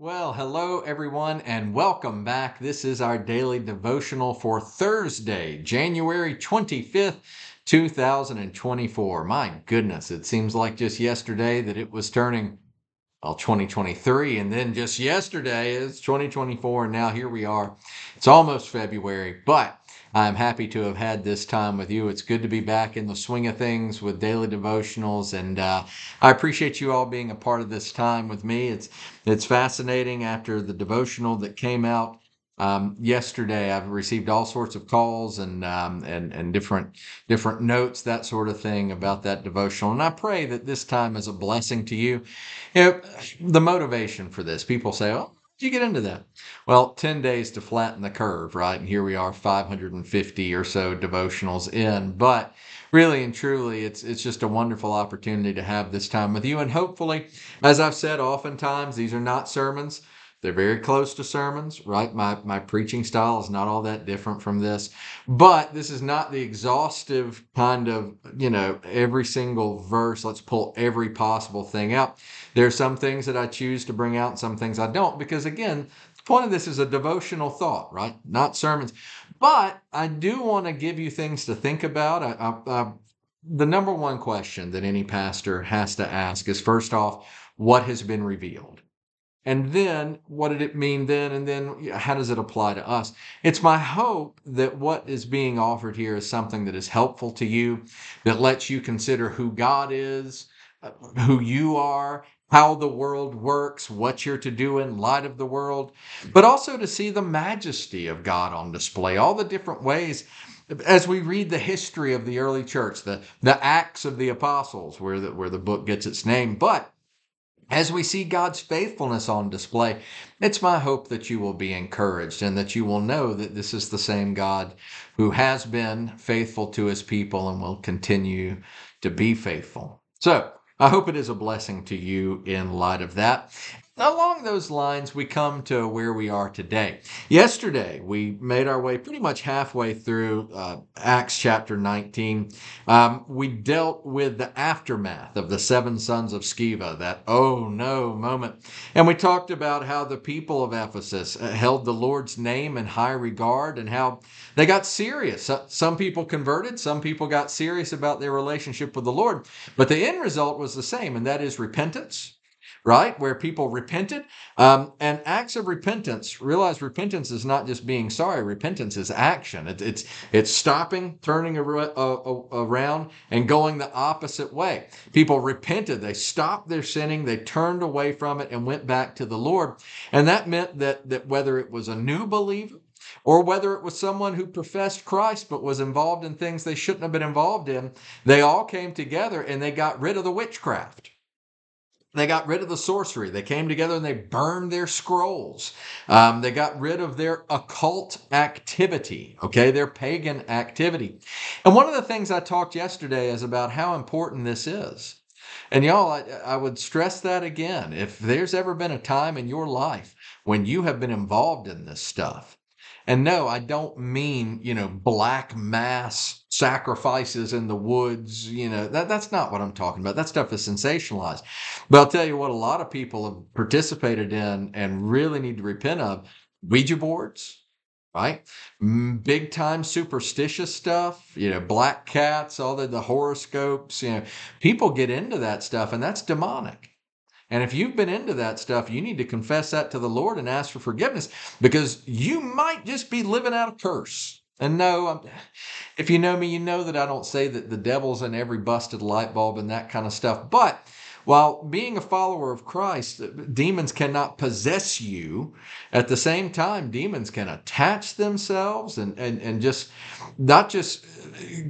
Well, hello everyone, and welcome back. This is our daily devotional for Thursday, January 25th, 2024. My goodness, it seems like just yesterday that it was turning, well, 2023, and then just yesterday is 2024, and now here we are. It's almost February, but I'm happy to have had this time with you. It's good to be back in the swing of things with daily devotionals, and uh, I appreciate you all being a part of this time with me. It's it's fascinating after the devotional that came out um, yesterday. I've received all sorts of calls and um, and and different different notes, that sort of thing about that devotional, and I pray that this time is a blessing to you. you know, the motivation for this, people say, "Oh." Did you get into that? Well, 10 days to flatten the curve, right? And here we are 550 or so devotionals in. But really and truly, it's it's just a wonderful opportunity to have this time with you. And hopefully, as I've said oftentimes, these are not sermons. They're very close to sermons, right? My my preaching style is not all that different from this, but this is not the exhaustive kind of, you know, every single verse, let's pull every possible thing out. There are some things that I choose to bring out, some things I don't, because again, the point of this is a devotional thought, right? Not sermons. But I do want to give you things to think about. I, I, I, the number one question that any pastor has to ask is first off, what has been revealed? And then what did it mean then? And then how does it apply to us? It's my hope that what is being offered here is something that is helpful to you, that lets you consider who God is, uh, who you are, how the world works, what you're to do in light of the world, but also to see the majesty of God on display, all the different ways as we read the history of the early church, the, the Acts of the Apostles, where the, where the book gets its name. But as we see God's faithfulness on display, it's my hope that you will be encouraged and that you will know that this is the same God who has been faithful to his people and will continue to be faithful. So, I hope it is a blessing to you in light of that. Along those lines, we come to where we are today. Yesterday, we made our way pretty much halfway through uh, Acts chapter 19. Um, we dealt with the aftermath of the seven sons of Sceva, that oh no moment. And we talked about how the people of Ephesus uh, held the Lord's name in high regard and how they got serious. Some people converted, some people got serious about their relationship with the Lord. But the end result was the same, and that is repentance right? Where people repented. Um, and acts of repentance, realize repentance is not just being sorry, repentance is action. It, it's, it's stopping, turning around, and going the opposite way. People repented, they stopped their sinning, they turned away from it and went back to the Lord. And that meant that, that whether it was a new believer, or whether it was someone who professed Christ but was involved in things they shouldn't have been involved in, they all came together and they got rid of the witchcraft. They got rid of the sorcery. They came together and they burned their scrolls. Um, they got rid of their occult activity, okay, their pagan activity. And one of the things I talked yesterday is about how important this is. And y'all, I, I would stress that again. If there's ever been a time in your life when you have been involved in this stuff, and no, I don't mean, you know, black mass sacrifices in the woods. You know, that, that's not what I'm talking about. That stuff is sensationalized. But I'll tell you what, a lot of people have participated in and really need to repent of Ouija boards, right? Big time superstitious stuff, you know, black cats, all the, the horoscopes, you know, people get into that stuff and that's demonic. And if you've been into that stuff, you need to confess that to the Lord and ask for forgiveness because you might just be living out a curse. And no, if you know me, you know that I don't say that the devil's in every busted light bulb and that kind of stuff. But while being a follower of Christ, demons cannot possess you. At the same time, demons can attach themselves and, and, and just not just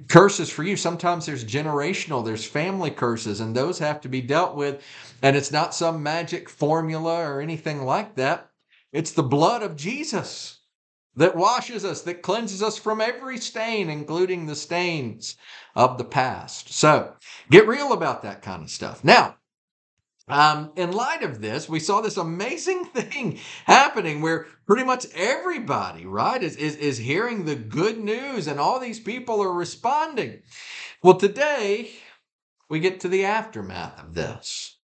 curses for you. Sometimes there's generational, there's family curses, and those have to be dealt with. And it's not some magic formula or anything like that. It's the blood of Jesus that washes us, that cleanses us from every stain, including the stains of the past. So get real about that kind of stuff. Now, um, in light of this, we saw this amazing thing happening where pretty much everybody, right, is, is, is hearing the good news and all these people are responding. Well, today we get to the aftermath of this.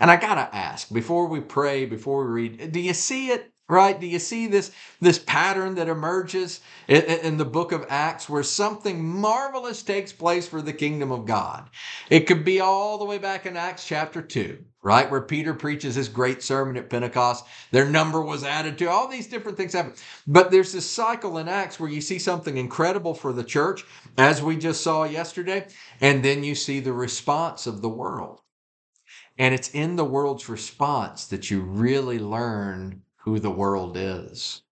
And I got to ask before we pray, before we read, do you see it? Right? Do you see this, this pattern that emerges in, in the book of Acts where something marvelous takes place for the kingdom of God? It could be all the way back in Acts chapter 2, right? Where Peter preaches his great sermon at Pentecost. Their number was added to, all these different things happen. But there's this cycle in Acts where you see something incredible for the church, as we just saw yesterday, and then you see the response of the world. And it's in the world's response that you really learn who the world is.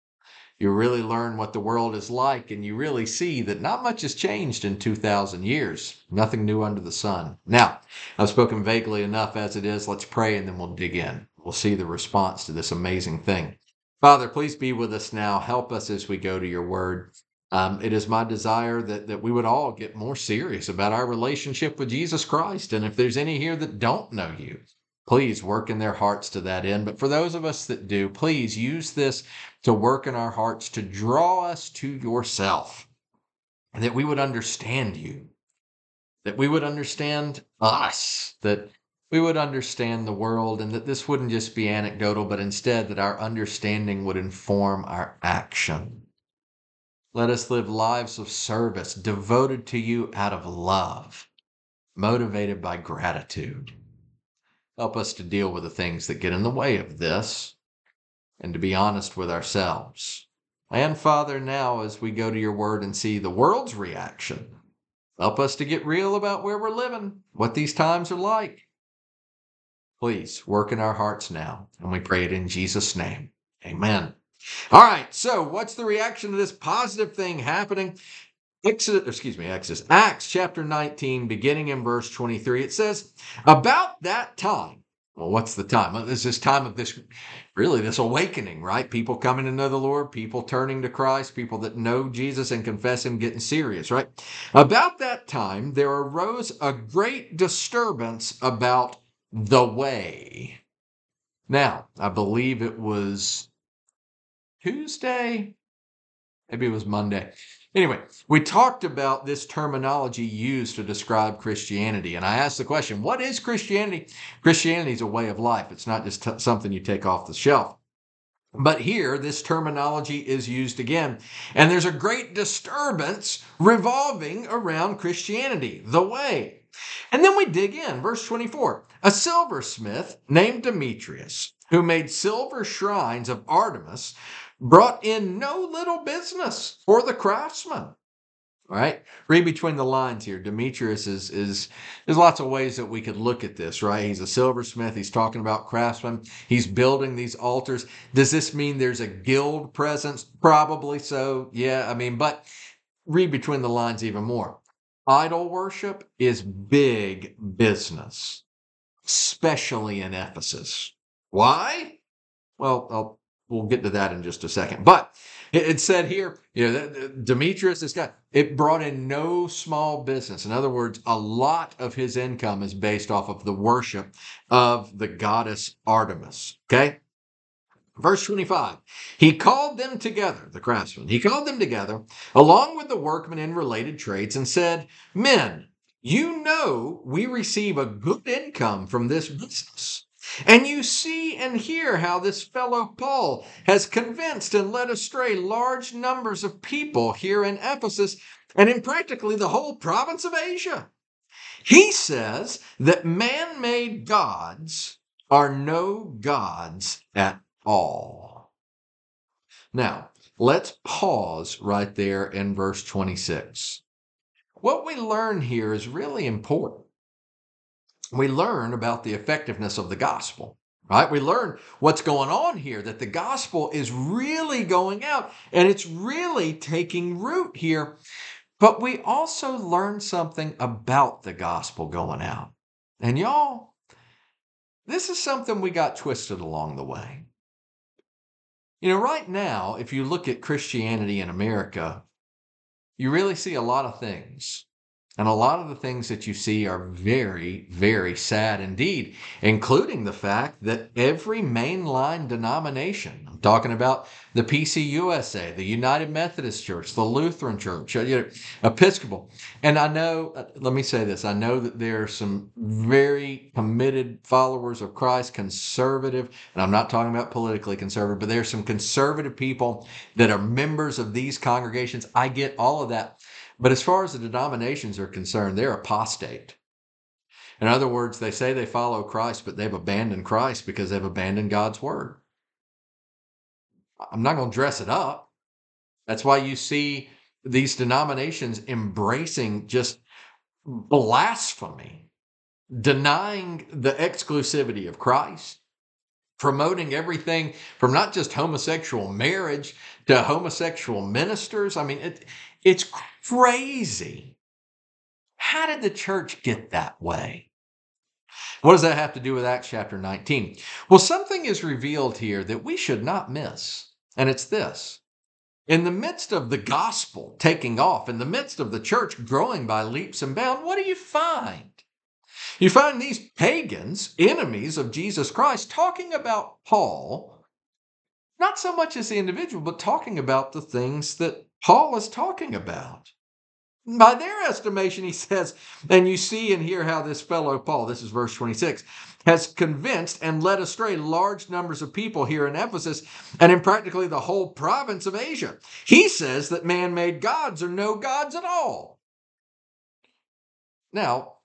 You really learn what the world is like, and you really see that not much has changed in 2,000 years. Nothing new under the sun. Now, I've spoken vaguely enough as it is. Let's pray and then we'll dig in. We'll see the response to this amazing thing. Father, please be with us now. Help us as we go to your word. Um, it is my desire that, that we would all get more serious about our relationship with Jesus Christ. And if there's any here that don't know you, Please work in their hearts to that end. But for those of us that do, please use this to work in our hearts to draw us to yourself, that we would understand you, that we would understand us, that we would understand the world, and that this wouldn't just be anecdotal, but instead that our understanding would inform our action. Let us live lives of service, devoted to you out of love, motivated by gratitude. Help us to deal with the things that get in the way of this and to be honest with ourselves. And Father, now as we go to your word and see the world's reaction, help us to get real about where we're living, what these times are like. Please work in our hearts now, and we pray it in Jesus' name. Amen. All right, so what's the reaction to this positive thing happening? Exodus, excuse me, Exodus, Acts chapter 19, beginning in verse 23, it says, About that time, well, what's the time? This is time of this, really, this awakening, right? People coming to know the Lord, people turning to Christ, people that know Jesus and confess Him getting serious, right? About that time, there arose a great disturbance about the way. Now, I believe it was Tuesday, maybe it was Monday. Anyway, we talked about this terminology used to describe Christianity. And I asked the question, what is Christianity? Christianity is a way of life. It's not just t- something you take off the shelf. But here, this terminology is used again. And there's a great disturbance revolving around Christianity, the way. And then we dig in, verse 24. A silversmith named Demetrius, who made silver shrines of Artemis, brought in no little business for the craftsman. All right, read between the lines here. Demetrius is is there's lots of ways that we could look at this, right? He's a silversmith. He's talking about craftsmen. He's building these altars. Does this mean there's a guild presence? Probably so. Yeah, I mean, but read between the lines even more. Idol worship is big business, especially in Ephesus. Why? Well, I'll we'll get to that in just a second. But it, said here, you know, Demetrius, this guy, it brought in no small business. In other words, a lot of his income is based off of the worship of the goddess Artemis. Okay. Verse 25, he called them together, the craftsmen, he called them together along with the workmen in related trades and said, Men, you know we receive a good income from this business. And you see and hear how this fellow Paul has convinced and led astray large numbers of people here in Ephesus and in practically the whole province of Asia. He says that man made gods are no gods at all. Now, let's pause right there in verse 26. What we learn here is really important we learn about the effectiveness of the gospel right? We learn what's going on here that the gospel is really going out and it's really taking root here. But we also learn something about the gospel going out. And y'all, this is something we got twisted along the way. You know, right now, if you look at Christianity in America, you really see a lot of things and a lot of the things that you see are very, very sad indeed, including the fact that every mainline denomination, I'm talking about the PCUSA, the United Methodist Church, the Lutheran Church, uh, Episcopal. And I know, uh, let me say this I know that there are some very committed followers of Christ, conservative, and I'm not talking about politically conservative, but there are some conservative people that are members of these congregations. I get all of that. But as far as the denominations are concerned, they're apostate. In other words, they say they follow Christ, but they've abandoned Christ because they've abandoned God's word. I'm not going to dress it up. That's why you see these denominations embracing just blasphemy, denying the exclusivity of Christ, promoting everything from not just homosexual marriage to homosexual ministers. I mean, it, it's crazy. How did the church get that way? What does that have to do with Acts chapter 19? Well, something is revealed here that we should not miss, and it's this. In the midst of the gospel taking off, in the midst of the church growing by leaps and bounds, what do you find? You find these pagans, enemies of Jesus Christ, talking about Paul, not so much as the individual, but talking about the things that Paul is talking about. By their estimation, he says, and you see and hear how this fellow Paul, this is verse 26, has convinced and led astray large numbers of people here in Ephesus and in practically the whole province of Asia. He says that man made gods are no gods at all. Now,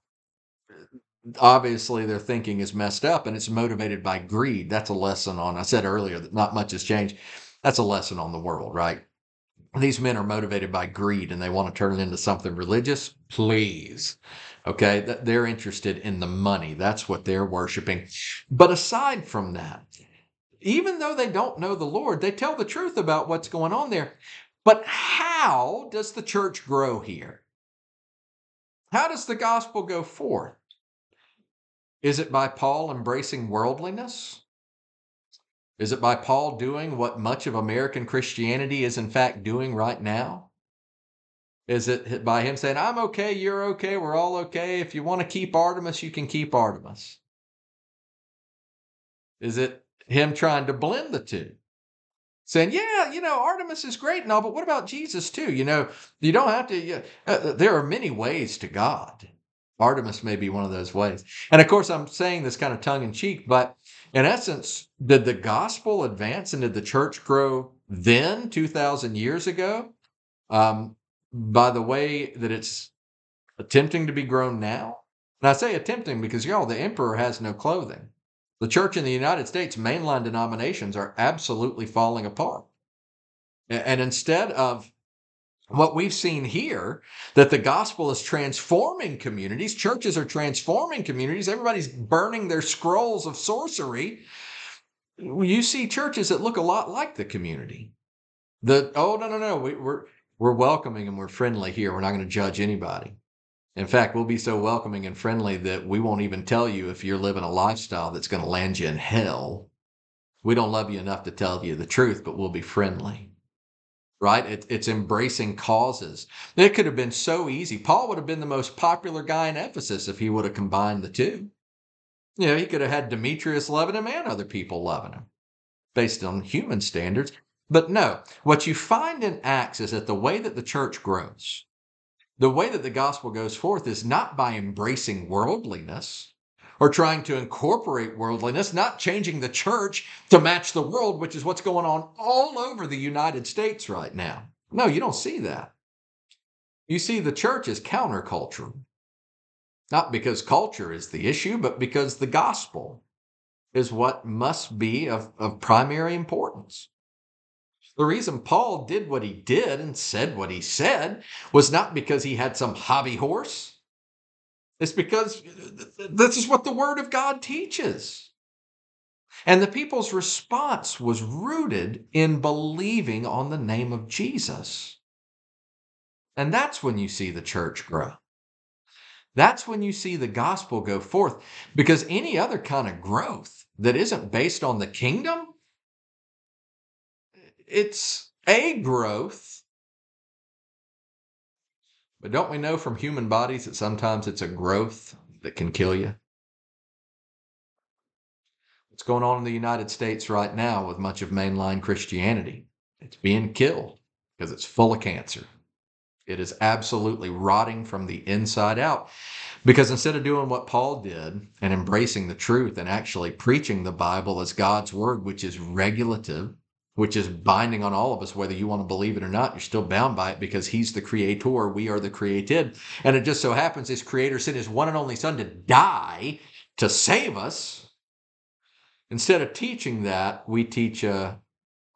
obviously, their thinking is messed up and it's motivated by greed. That's a lesson on, I said earlier that not much has changed. That's a lesson on the world, right? these men are motivated by greed and they want to turn it into something religious, please. Okay, they're interested in the money. That's what they're worshiping. But aside from that, even though they don't know the Lord, they tell the truth about what's going on there. But how does the church grow here? How does the gospel go forth? Is it by Paul embracing worldliness? Is it by Paul doing what much of American Christianity is in fact doing right now? Is it by him saying, I'm okay, you're okay, we're all okay. If you want to keep Artemis, you can keep Artemis? Is it him trying to blend the two? Saying, yeah, you know, Artemis is great and all, but what about Jesus too? You know, you don't have to, you, uh, there are many ways to God. Artemis may be one of those ways. And of course, I'm saying this kind of tongue in cheek, but in essence, did the gospel advance and did the church grow then, 2,000 years ago, um, by the way that it's attempting to be grown now? And I say attempting because, y'all, the emperor has no clothing. The church in the United States, mainline denominations are absolutely falling apart. And instead of what we've seen here that the gospel is transforming communities churches are transforming communities everybody's burning their scrolls of sorcery. You see churches that look a lot like the community. The oh no no no we, we're we're welcoming and we're friendly here. We're not going to judge anybody. In fact we'll be so welcoming and friendly that we won't even tell you if you're living a lifestyle that's going to land you in hell. We don't love you enough to tell you the truth but we'll be friendly right? It, it's embracing causes. It could have been so easy. Paul would have been the most popular guy in Ephesus if he would have combined the two. You know, he could have had Demetrius loving him and other people loving him based on human standards. But no, what you find in Acts is that the way that the church grows, the way that the gospel goes forth is not by embracing worldliness, or trying to incorporate worldliness, not changing the church to match the world, which is what's going on all over the United States right now. No, you don't see that. You see the church is counterculture, not because culture is the issue, but because the gospel is what must be of, of primary importance. The reason Paul did what he did and said what he said was not because he had some hobby horse it's because this is what the Word of God teaches. And the people's response was rooted in believing on the name of Jesus. And that's when you see the church grow. That's when you see the gospel go forth. Because any other kind of growth that isn't based on the kingdom, it's a growth but don't we know from human bodies that sometimes it's a growth that can kill you? What's going on in the United States right now with much of mainline Christianity? It's being killed because it's full of cancer. It is absolutely rotting from the inside out. Because instead of doing what Paul did and embracing the truth and actually preaching the Bible as God's word, which is regulative, which is binding on all of us, whether you want to believe it or not, you're still bound by it because he's the creator, we are the created. And it just so happens his creator sent his one and only son to die to save us. Instead of teaching that, we teach uh,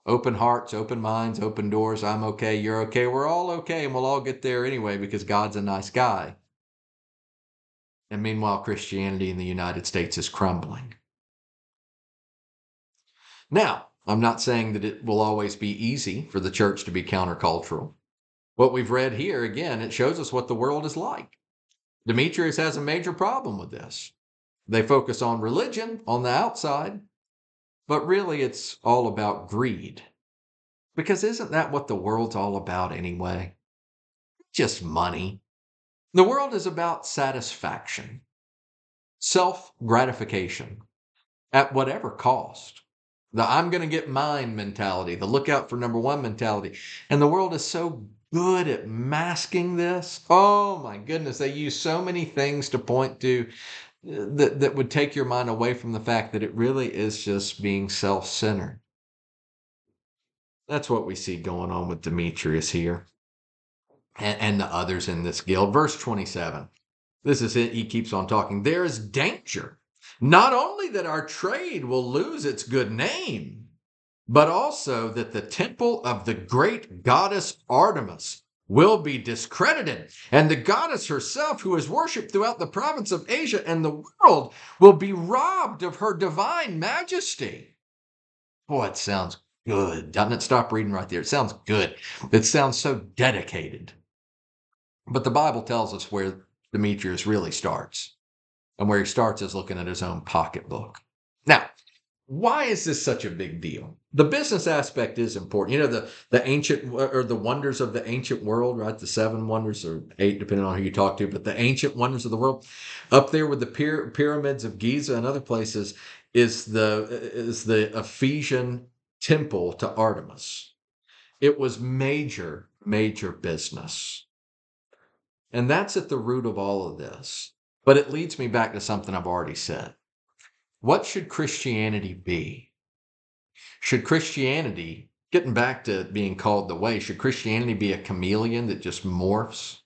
open hearts, open minds, open doors. I'm okay, you're okay, we're all okay, and we'll all get there anyway because God's a nice guy. And meanwhile, Christianity in the United States is crumbling. Now, I'm not saying that it will always be easy for the church to be countercultural. What we've read here, again, it shows us what the world is like. Demetrius has a major problem with this. They focus on religion on the outside, but really it's all about greed. Because isn't that what the world's all about anyway? Just money. The world is about satisfaction, self gratification at whatever cost. The I'm going to get mine mentality, the look out for number one mentality. And the world is so good at masking this. Oh my goodness, they use so many things to point to uh, that, that would take your mind away from the fact that it really is just being self centered. That's what we see going on with Demetrius here and, and the others in this guild. Verse 27. This is it. He keeps on talking. There is danger. Not only that our trade will lose its good name, but also that the temple of the great goddess Artemis will be discredited, and the goddess herself, who is worshipped throughout the province of Asia and the world, will be robbed of her divine majesty. Boy, it sounds good. Doesn't it? Stop reading right there. It sounds good. It sounds so dedicated. But the Bible tells us where Demetrius really starts. And where he starts is looking at his own pocketbook. Now, why is this such a big deal? The business aspect is important. You know, the, the ancient or the wonders of the ancient world, right? The seven wonders or eight, depending on who you talk to, but the ancient wonders of the world up there with the pyramids of Giza and other places is the, is the Ephesian temple to Artemis. It was major, major business. And that's at the root of all of this. But it leads me back to something I've already said. What should Christianity be? Should Christianity, getting back to being called the way, should Christianity be a chameleon that just morphs?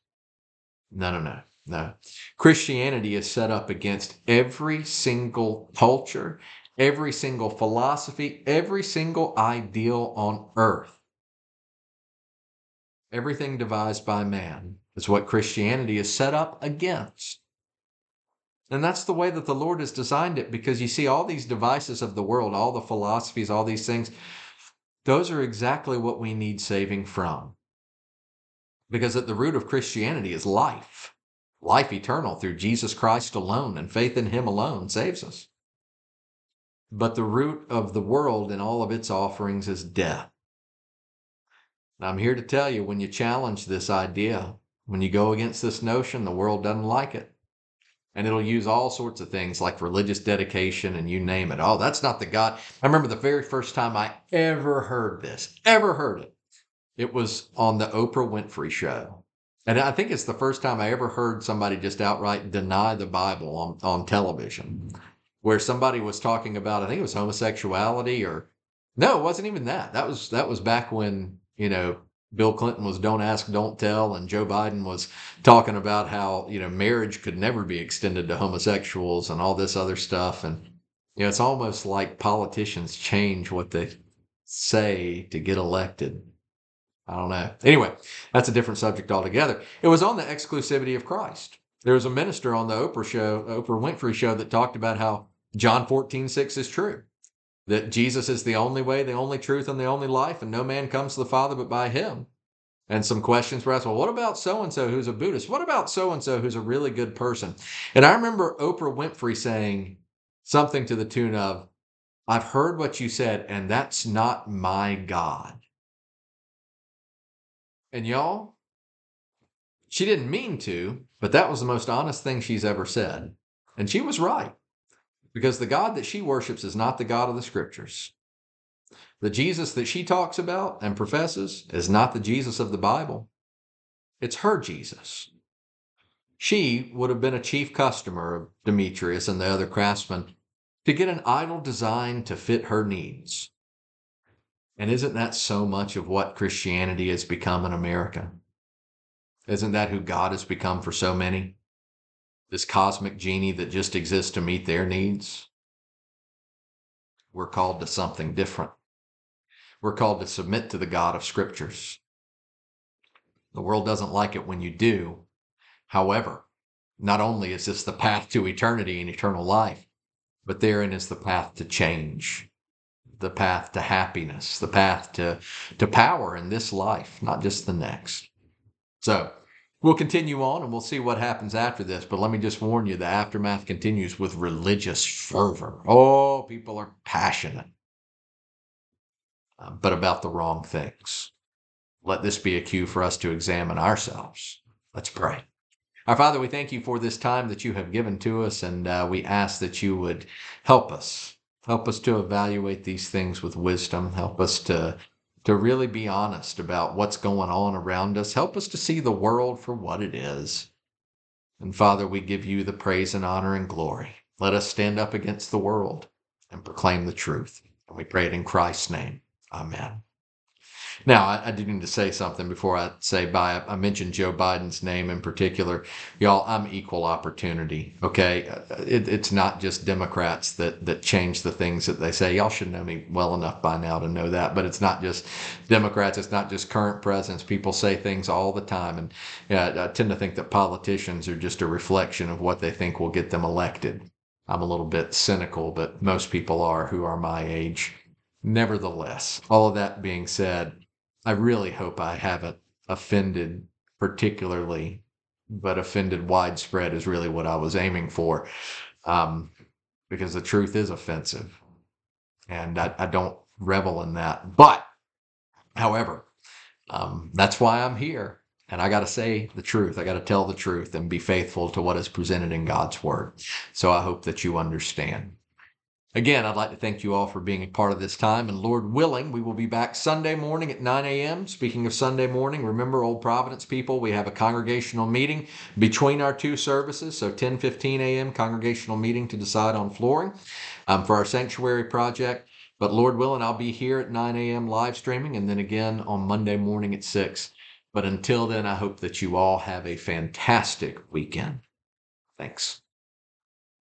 No, no, no, no. Christianity is set up against every single culture, every single philosophy, every single ideal on earth. Everything devised by man is what Christianity is set up against. And that's the way that the Lord has designed it because you see, all these devices of the world, all the philosophies, all these things, those are exactly what we need saving from. Because at the root of Christianity is life, life eternal through Jesus Christ alone, and faith in Him alone saves us. But the root of the world and all of its offerings is death. And I'm here to tell you when you challenge this idea, when you go against this notion, the world doesn't like it and it'll use all sorts of things like religious dedication and you name it. Oh, that's not the God. I remember the very first time I ever heard this, ever heard it. It was on the Oprah Winfrey show. And I think it's the first time I ever heard somebody just outright deny the Bible on, on television, where somebody was talking about, I think it was homosexuality or no, it wasn't even that. That was that was back when, you know, Bill Clinton was don't ask, don't tell, and Joe Biden was talking about how, you know, marriage could never be extended to homosexuals and all this other stuff. And, you know, it's almost like politicians change what they say to get elected. I don't know. Anyway, that's a different subject altogether. It was on the exclusivity of Christ. There was a minister on the Oprah show, Oprah Winfrey show, that talked about how John 14, 6 is true that Jesus is the only way, the only truth, and the only life, and no man comes to the Father but by him. And some questions were asked, well, what about so and so who's a Buddhist? What about so and so who's a really good person? And I remember Oprah Winfrey saying something to the tune of, I've heard what you said, and that's not my God. And y'all, she didn't mean to, but that was the most honest thing she's ever said. And she was right. Because the God that she worships is not the God of the scriptures. The Jesus that she talks about and professes is not the Jesus of the Bible. It's her Jesus. She would have been a chief customer of Demetrius and the other craftsmen to get an idol designed to fit her needs. And isn't that so much of what Christianity has become in America? Isn't that who God has become for so many? This cosmic genie that just exists to meet their needs? We're called to something different. We're called to submit to the God of Scriptures. The world doesn't like it when you do. However, not only is this the path to eternity and eternal life, but therein is the path to change, the path to happiness, the path to, to power in this life, not just the next. So we'll continue on and we'll see what happens after this. But let me just warn you the aftermath continues with religious fervor. Oh, people are passionate, uh, but about the wrong things. Let this be a cue for us to examine ourselves. Let's pray. Our Father, we thank you for this time that you have given to us, and uh, we ask that you would help us. Help us to evaluate these things with wisdom. Help us to to really be honest about what's going on around us. Help us to see the world for what it is. And Father, we give you the praise and honor and glory. Let us stand up against the world and proclaim the truth. And we pray it in Christ's name. Amen. Now, I, I do need to say something before I say bye. I mentioned Joe Biden's name in particular. Y'all, I'm equal opportunity. Okay, uh, it, it's not just Democrats that that change the things that they say. Y'all should know me well enough by now to know that. But it's not just Democrats. It's not just current presidents. People say things all the time, and yeah, I tend to think that politicians are just a reflection of what they think will get them elected. I'm a little bit cynical, but most people are who are my age. Nevertheless, all of that being said, I really hope I haven't offended particularly, but offended widespread is really what I was aiming for. Um, because the truth is offensive. And I, I don't revel in that. But, however, um, that's why I'm here. And I got to say the truth. I got to tell the truth and be faithful to what is presented in God's word. So I hope that you understand. Again, I'd like to thank you all for being a part of this time. And Lord willing, we will be back Sunday morning at 9 a.m. Speaking of Sunday morning, remember, Old Providence people, we have a congregational meeting between our two services. So 10 15 a.m. congregational meeting to decide on flooring um, for our sanctuary project. But Lord willing, I'll be here at 9 a.m. live streaming and then again on Monday morning at 6. But until then, I hope that you all have a fantastic weekend. Thanks.